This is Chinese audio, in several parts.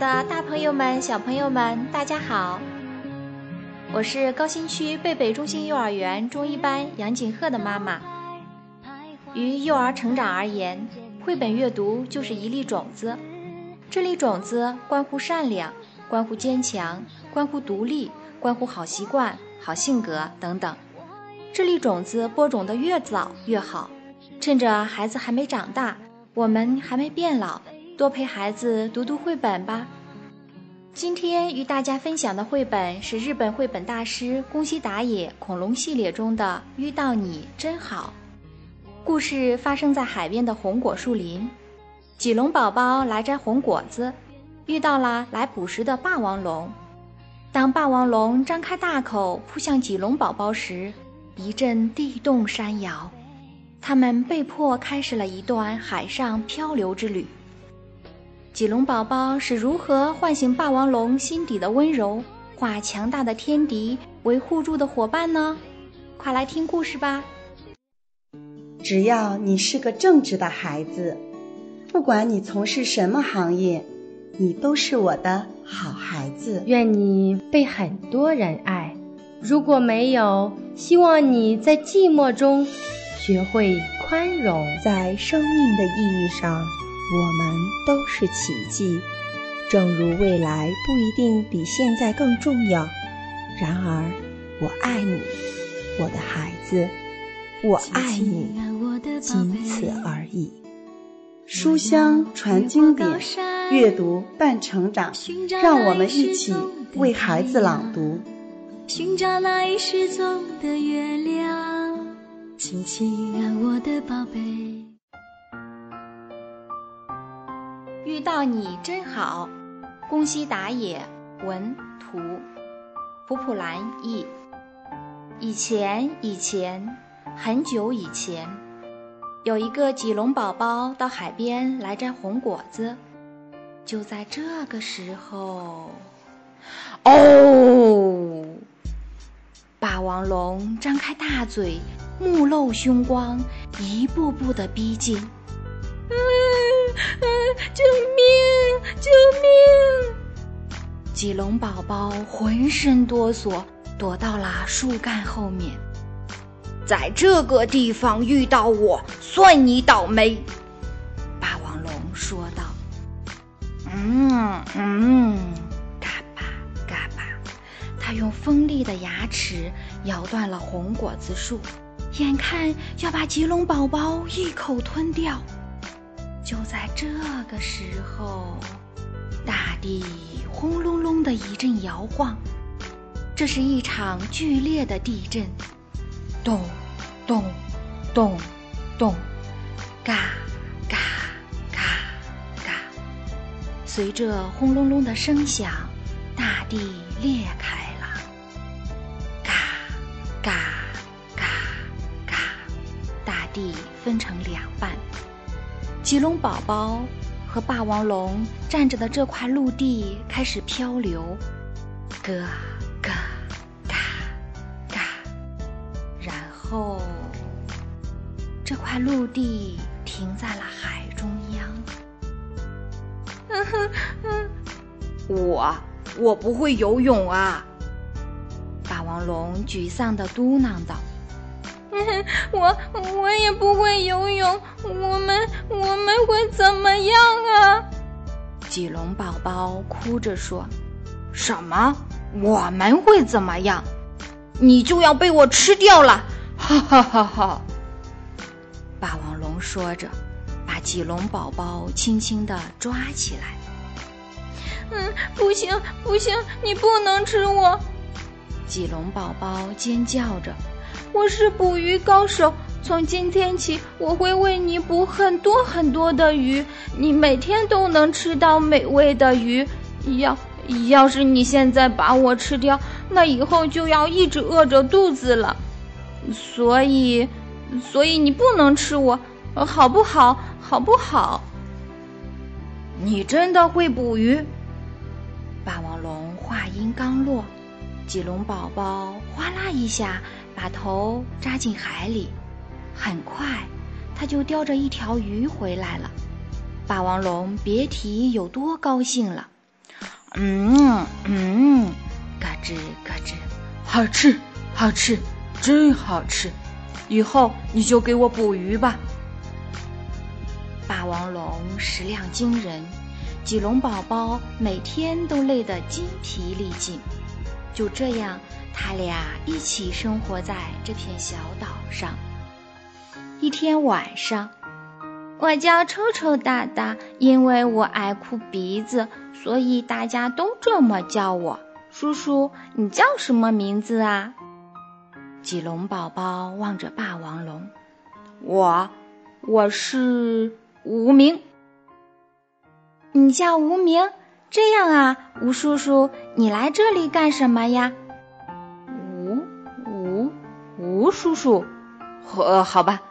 的大朋友们、小朋友们，大家好！我是高新区贝贝中心幼儿园中一班杨锦鹤的妈妈。于幼儿成长而言，绘本阅读就是一粒种子。这粒种子关乎善良，关乎坚强，关乎独立，关乎好习惯、好性格等等。这粒种子播种的越早越好，趁着孩子还没长大，我们还没变老，多陪孩子读读绘本吧。今天与大家分享的绘本是日本绘本大师宫西达也恐龙系列中的《遇到你真好》。故事发生在海边的红果树林，棘龙宝宝来摘红果子，遇到了来捕食的霸王龙。当霸王龙张开大口扑向棘龙宝宝时，一阵地动山摇，他们被迫开始了一段海上漂流之旅。棘龙宝宝是如何唤醒霸王龙心底的温柔，化强大的天敌为互助的伙伴呢？快来听故事吧！只要你是个正直的孩子，不管你从事什么行业，你都是我的好孩子。愿你被很多人爱。如果没有，希望你在寂寞中学会宽容。在生命的意义上，我们都是奇迹。正如未来不一定比现在更重要，然而，我爱你，我的孩子，我爱你，仅此而已。书香传经典，阅读伴成长，让我们一起为孩子朗读。寻找那失踪的月亮，亲亲爱我的宝贝。遇到你真好，宫西达也文图，普普兰译。以前，以前，很久以前，有一个棘龙宝宝到海边来摘红果子。就在这个时候，哦！霸王龙张开大嘴，目露凶光，一步步的逼近。嗯嗯，救命！救命！棘龙宝宝浑身哆嗦，躲到了树干后面。在这个地方遇到我，算你倒霉！霸王龙说道。嗯嗯。嘎巴嘎巴，它用锋利的牙齿咬断了红果子树，眼看要把棘龙宝宝一口吞掉。就在这个时候，大地轰隆隆的一阵摇晃，这是一场剧烈的地震。咚，咚，咚，咚，嘎，嘎，嘎，嘎。随着轰隆隆的声响，大地裂开。棘龙宝宝和霸王龙站着的这块陆地开始漂流，咯咯嘎嘎，然后这块陆地停在了海中央。我我不会游泳啊！霸王龙沮丧地嘟囔道。我 我也不会游泳，我们我们会怎么样啊？棘龙宝宝哭着说：“什么？我们会怎么样？你就要被我吃掉了！” 哈哈哈哈！霸王龙说着，把棘龙宝宝轻轻地抓起来。嗯，不行不行，你不能吃我！棘龙宝宝尖叫着。我是捕鱼高手，从今天起我会为你捕很多很多的鱼，你每天都能吃到美味的鱼。要要是你现在把我吃掉，那以后就要一直饿着肚子了。所以，所以你不能吃我，好不好？好不好？你真的会捕鱼？霸王龙话音刚落，棘龙宝宝哗啦一下。把头扎进海里，很快，他就叼着一条鱼回来了。霸王龙别提有多高兴了。嗯嗯，咯吱咯吱，好吃好吃，真好吃！以后你就给我捕鱼吧。霸王龙食量惊人，棘龙宝宝每天都累得筋疲力尽。就这样，他俩一起生活在这片小岛上。一天晚上，我叫臭臭大大，因为我爱哭鼻子，所以大家都这么叫我。叔叔，你叫什么名字啊？棘龙宝宝望着霸王龙，我，我是。无名，你叫无名，这样啊，吴叔叔，你来这里干什么呀？吴吴吴叔叔，呃，好吧，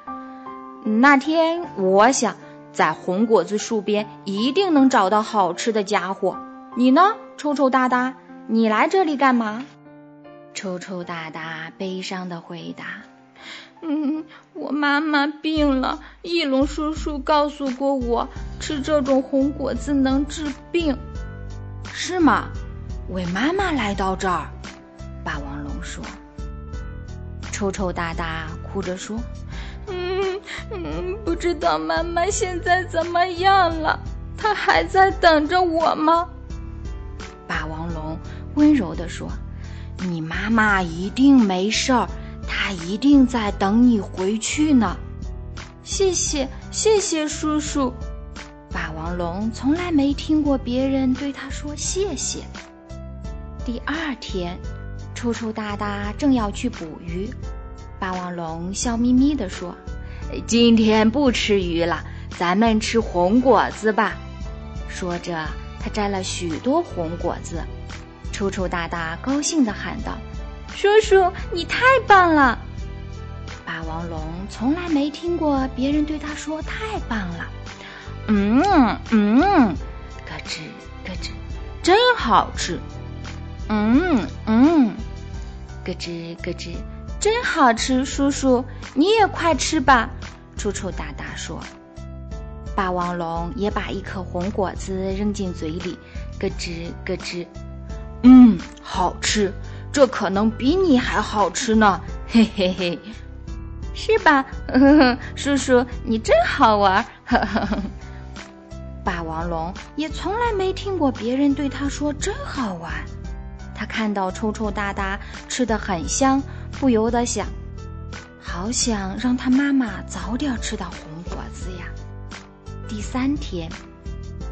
那天我想在红果子树边一定能找到好吃的家伙。你呢，臭臭大大，你来这里干嘛？臭臭大大悲伤的回答。嗯，我妈妈病了。翼龙叔叔告诉过我，吃这种红果子能治病，是吗？为妈妈来到这儿，霸王龙说。臭臭大大哭着说：“嗯嗯，不知道妈妈现在怎么样了？她还在等着我吗？”霸王龙温柔地说：“你妈妈一定没事儿。”她一定在等你回去呢。谢谢，谢谢叔叔。霸王龙从来没听过别人对他说谢谢。第二天，臭臭大大正要去捕鱼，霸王龙笑眯眯地说：“今天不吃鱼了，咱们吃红果子吧。”说着，他摘了许多红果子。臭臭大大高兴地喊道。叔叔，你太棒了！霸王龙从来没听过别人对他说“太棒了”。嗯嗯，咯吱咯吱，真好吃。嗯嗯，咯吱咯吱，真好吃。叔叔，你也快吃吧！臭臭大大说。霸王龙也把一颗红果子扔进嘴里，咯吱咯吱，嗯，好吃。这可能比你还好吃呢，嘿嘿嘿，是吧？叔叔，你真好玩。呵呵呵霸王龙也从来没听过别人对他说“真好玩”。他看到臭臭大大吃的很香，不由得想：好想让他妈妈早点吃到红果子呀。第三天，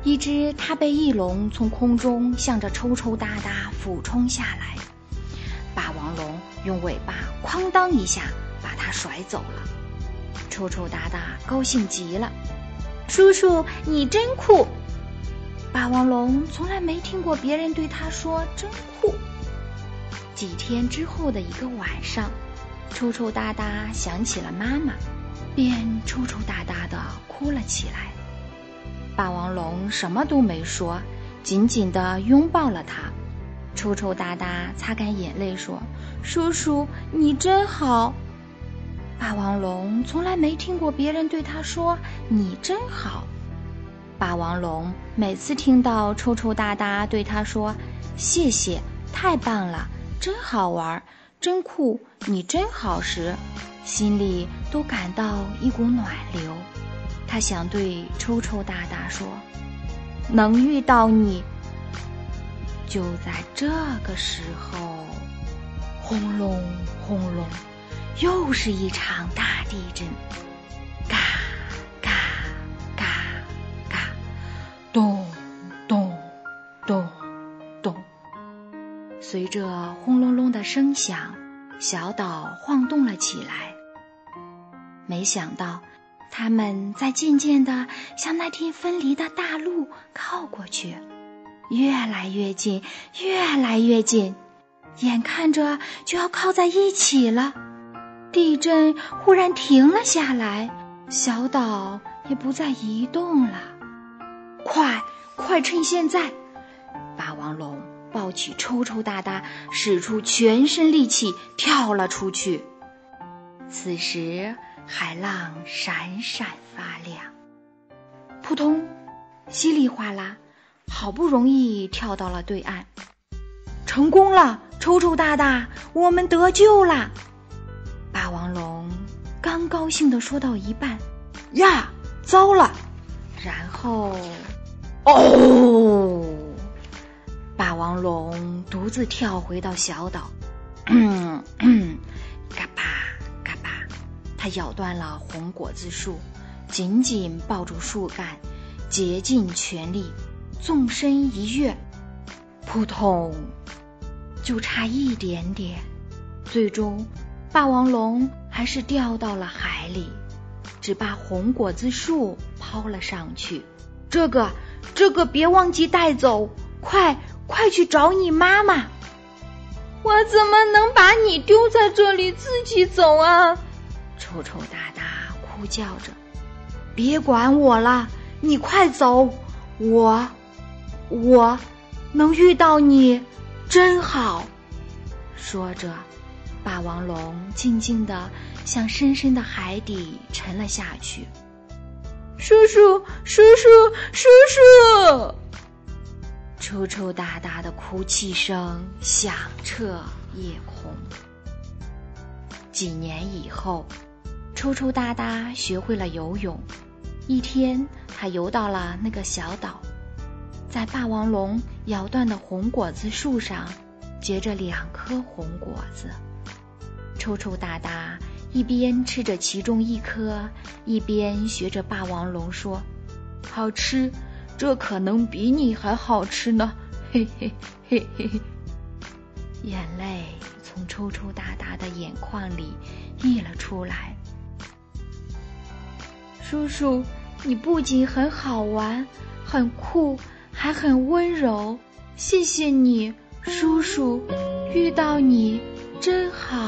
一只它被翼龙从空中向着臭臭大大俯冲下来。霸王龙用尾巴“哐当”一下把它甩走了，臭臭大大高兴极了。叔叔，你真酷！霸王龙从来没听过别人对他说“真酷”。几天之后的一个晚上，臭臭大大想起了妈妈，便臭臭大大的哭了起来。霸王龙什么都没说，紧紧地拥抱了他。臭臭大大擦干眼泪说：“叔叔，你真好。”霸王龙从来没听过别人对他说“你真好”。霸王龙每次听到臭臭大大对他说“谢谢，太棒了，真好玩，真酷，你真好”时，心里都感到一股暖流。他想对臭臭大大说：“能遇到你。”就在这个时候，轰隆轰隆，又是一场大地震，咚咚咚咚。随着轰隆隆的声响，小岛晃动了起来。没想到，他们在渐渐的向那天分离的大陆靠过去。越来越近，越来越近，眼看着就要靠在一起了。地震忽然停了下来，小岛也不再移动了。快，快趁现在！霸王龙抱起抽抽大大，使出全身力气跳了出去。此时海浪闪闪发亮，扑通。稀里哗啦，好不容易跳到了对岸，成功了！抽抽大大，我们得救啦！霸王龙刚高兴的说到一半，呀，糟了！然后，哦，霸王龙独自跳回到小岛，嘎巴嘎巴，它咬断了红果子树，紧紧抱住树干，竭尽全力，纵身一跃，扑通，就差一点点，最终，霸王龙还是掉到了海里。只把红果子树抛了上去，这个，这个别忘记带走，快快去找你妈妈！我怎么能把你丢在这里自己走啊？臭臭大大哭叫着：“别管我了，你快走！我，我能遇到你，真好。”说着。霸王龙静静的向深深的海底沉了下去。叔叔，叔叔，叔叔！抽抽搭搭的哭泣声响彻夜空。几年以后，抽抽搭搭学会了游泳。一天，他游到了那个小岛，在霸王龙咬断的红果子树上结着两颗红果子。抽抽搭搭，一边吃着其中一颗，一边学着霸王龙说：“好吃，这可能比你还好吃呢！” 嘿嘿嘿嘿嘿，眼泪从抽抽搭搭的眼眶里溢了出来。叔叔，你不仅很好玩、很酷，还很温柔。谢谢你，叔叔，遇到你真好。